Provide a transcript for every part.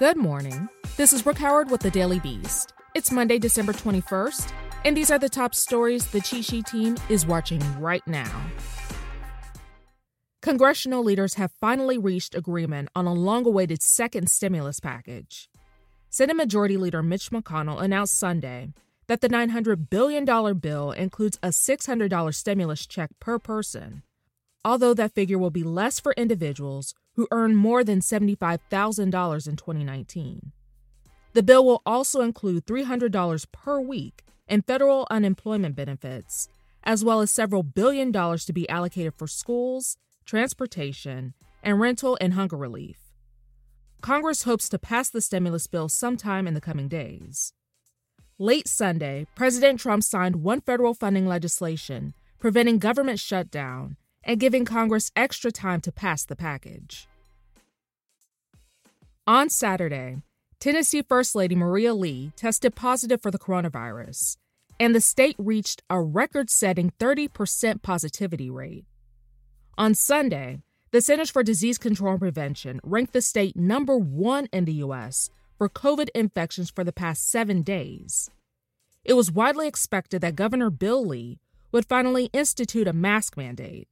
Good morning. This is Brooke Howard with the Daily Beast. It's Monday, December 21st, and these are the top stories the Chi team is watching right now. Congressional leaders have finally reached agreement on a long awaited second stimulus package. Senate Majority Leader Mitch McConnell announced Sunday that the $900 billion bill includes a $600 stimulus check per person, although that figure will be less for individuals who earn more than $75,000 in 2019. The bill will also include $300 per week in federal unemployment benefits, as well as several billion dollars to be allocated for schools transportation, and rental and hunger relief. Congress hopes to pass the stimulus bill sometime in the coming days. Late Sunday, President Trump signed one federal funding legislation preventing government shutdown and giving Congress extra time to pass the package. On Saturday, Tennessee First Lady Maria Lee tested positive for the coronavirus, and the state reached a record setting 30% positivity rate. On Sunday, the Centers for Disease Control and Prevention ranked the state number one in the U.S. for COVID infections for the past seven days. It was widely expected that Governor Bill Lee would finally institute a mask mandate.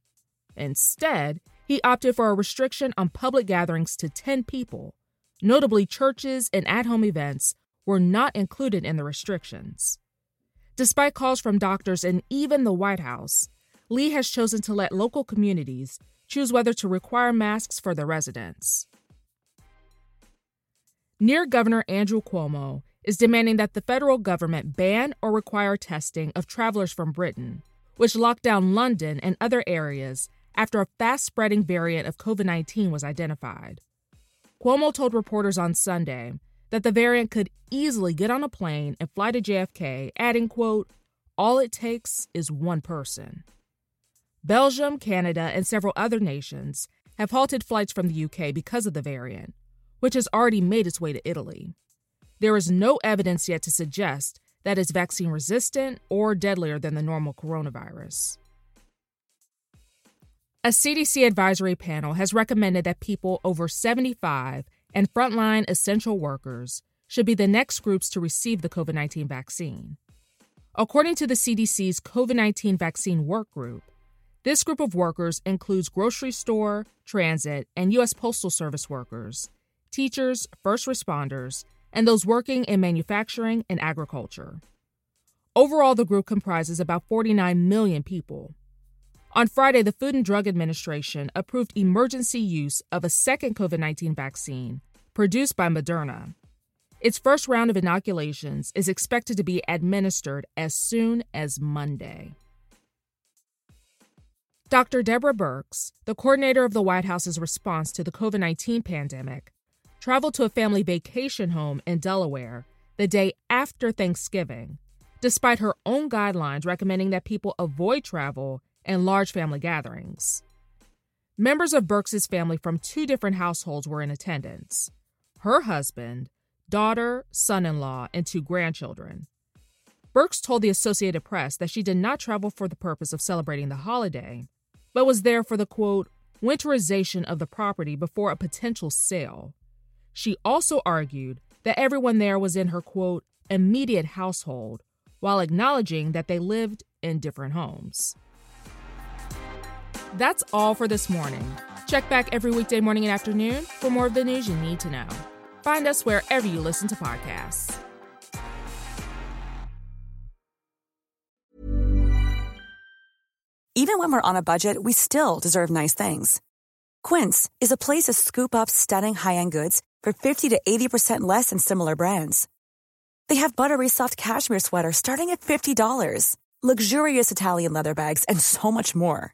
Instead, he opted for a restriction on public gatherings to 10 people. Notably, churches and at home events were not included in the restrictions. Despite calls from doctors and even the White House, Lee has chosen to let local communities choose whether to require masks for their residents. Near Governor Andrew Cuomo is demanding that the federal government ban or require testing of travelers from Britain, which locked down London and other areas after a fast spreading variant of COVID 19 was identified. Cuomo told reporters on Sunday that the variant could easily get on a plane and fly to JFK, adding, quote, all it takes is one person. Belgium, Canada, and several other nations have halted flights from the UK because of the variant, which has already made its way to Italy. There is no evidence yet to suggest that it's vaccine resistant or deadlier than the normal coronavirus. A CDC advisory panel has recommended that people over 75 and frontline essential workers should be the next groups to receive the COVID 19 vaccine. According to the CDC's COVID 19 vaccine work group, this group of workers includes grocery store, transit, and U.S. Postal Service workers, teachers, first responders, and those working in manufacturing and agriculture. Overall, the group comprises about 49 million people. On Friday, the Food and Drug Administration approved emergency use of a second COVID 19 vaccine produced by Moderna. Its first round of inoculations is expected to be administered as soon as Monday. Dr. Deborah Birx, the coordinator of the White House's response to the COVID 19 pandemic, traveled to a family vacation home in Delaware the day after Thanksgiving, despite her own guidelines recommending that people avoid travel and large family gatherings. Members of Birx's family from two different households were in attendance her husband, daughter, son in law, and two grandchildren. Birx told the Associated Press that she did not travel for the purpose of celebrating the holiday, but was there for the quote, winterization of the property before a potential sale. She also argued that everyone there was in her quote, immediate household, while acknowledging that they lived in different homes. That's all for this morning. Check back every weekday morning and afternoon for more of the news you need to know. Find us wherever you listen to podcasts. Even when we're on a budget, we still deserve nice things. Quince is a place to scoop up stunning high end goods for 50 to 80% less than similar brands. They have buttery soft cashmere sweaters starting at $50, luxurious Italian leather bags, and so much more.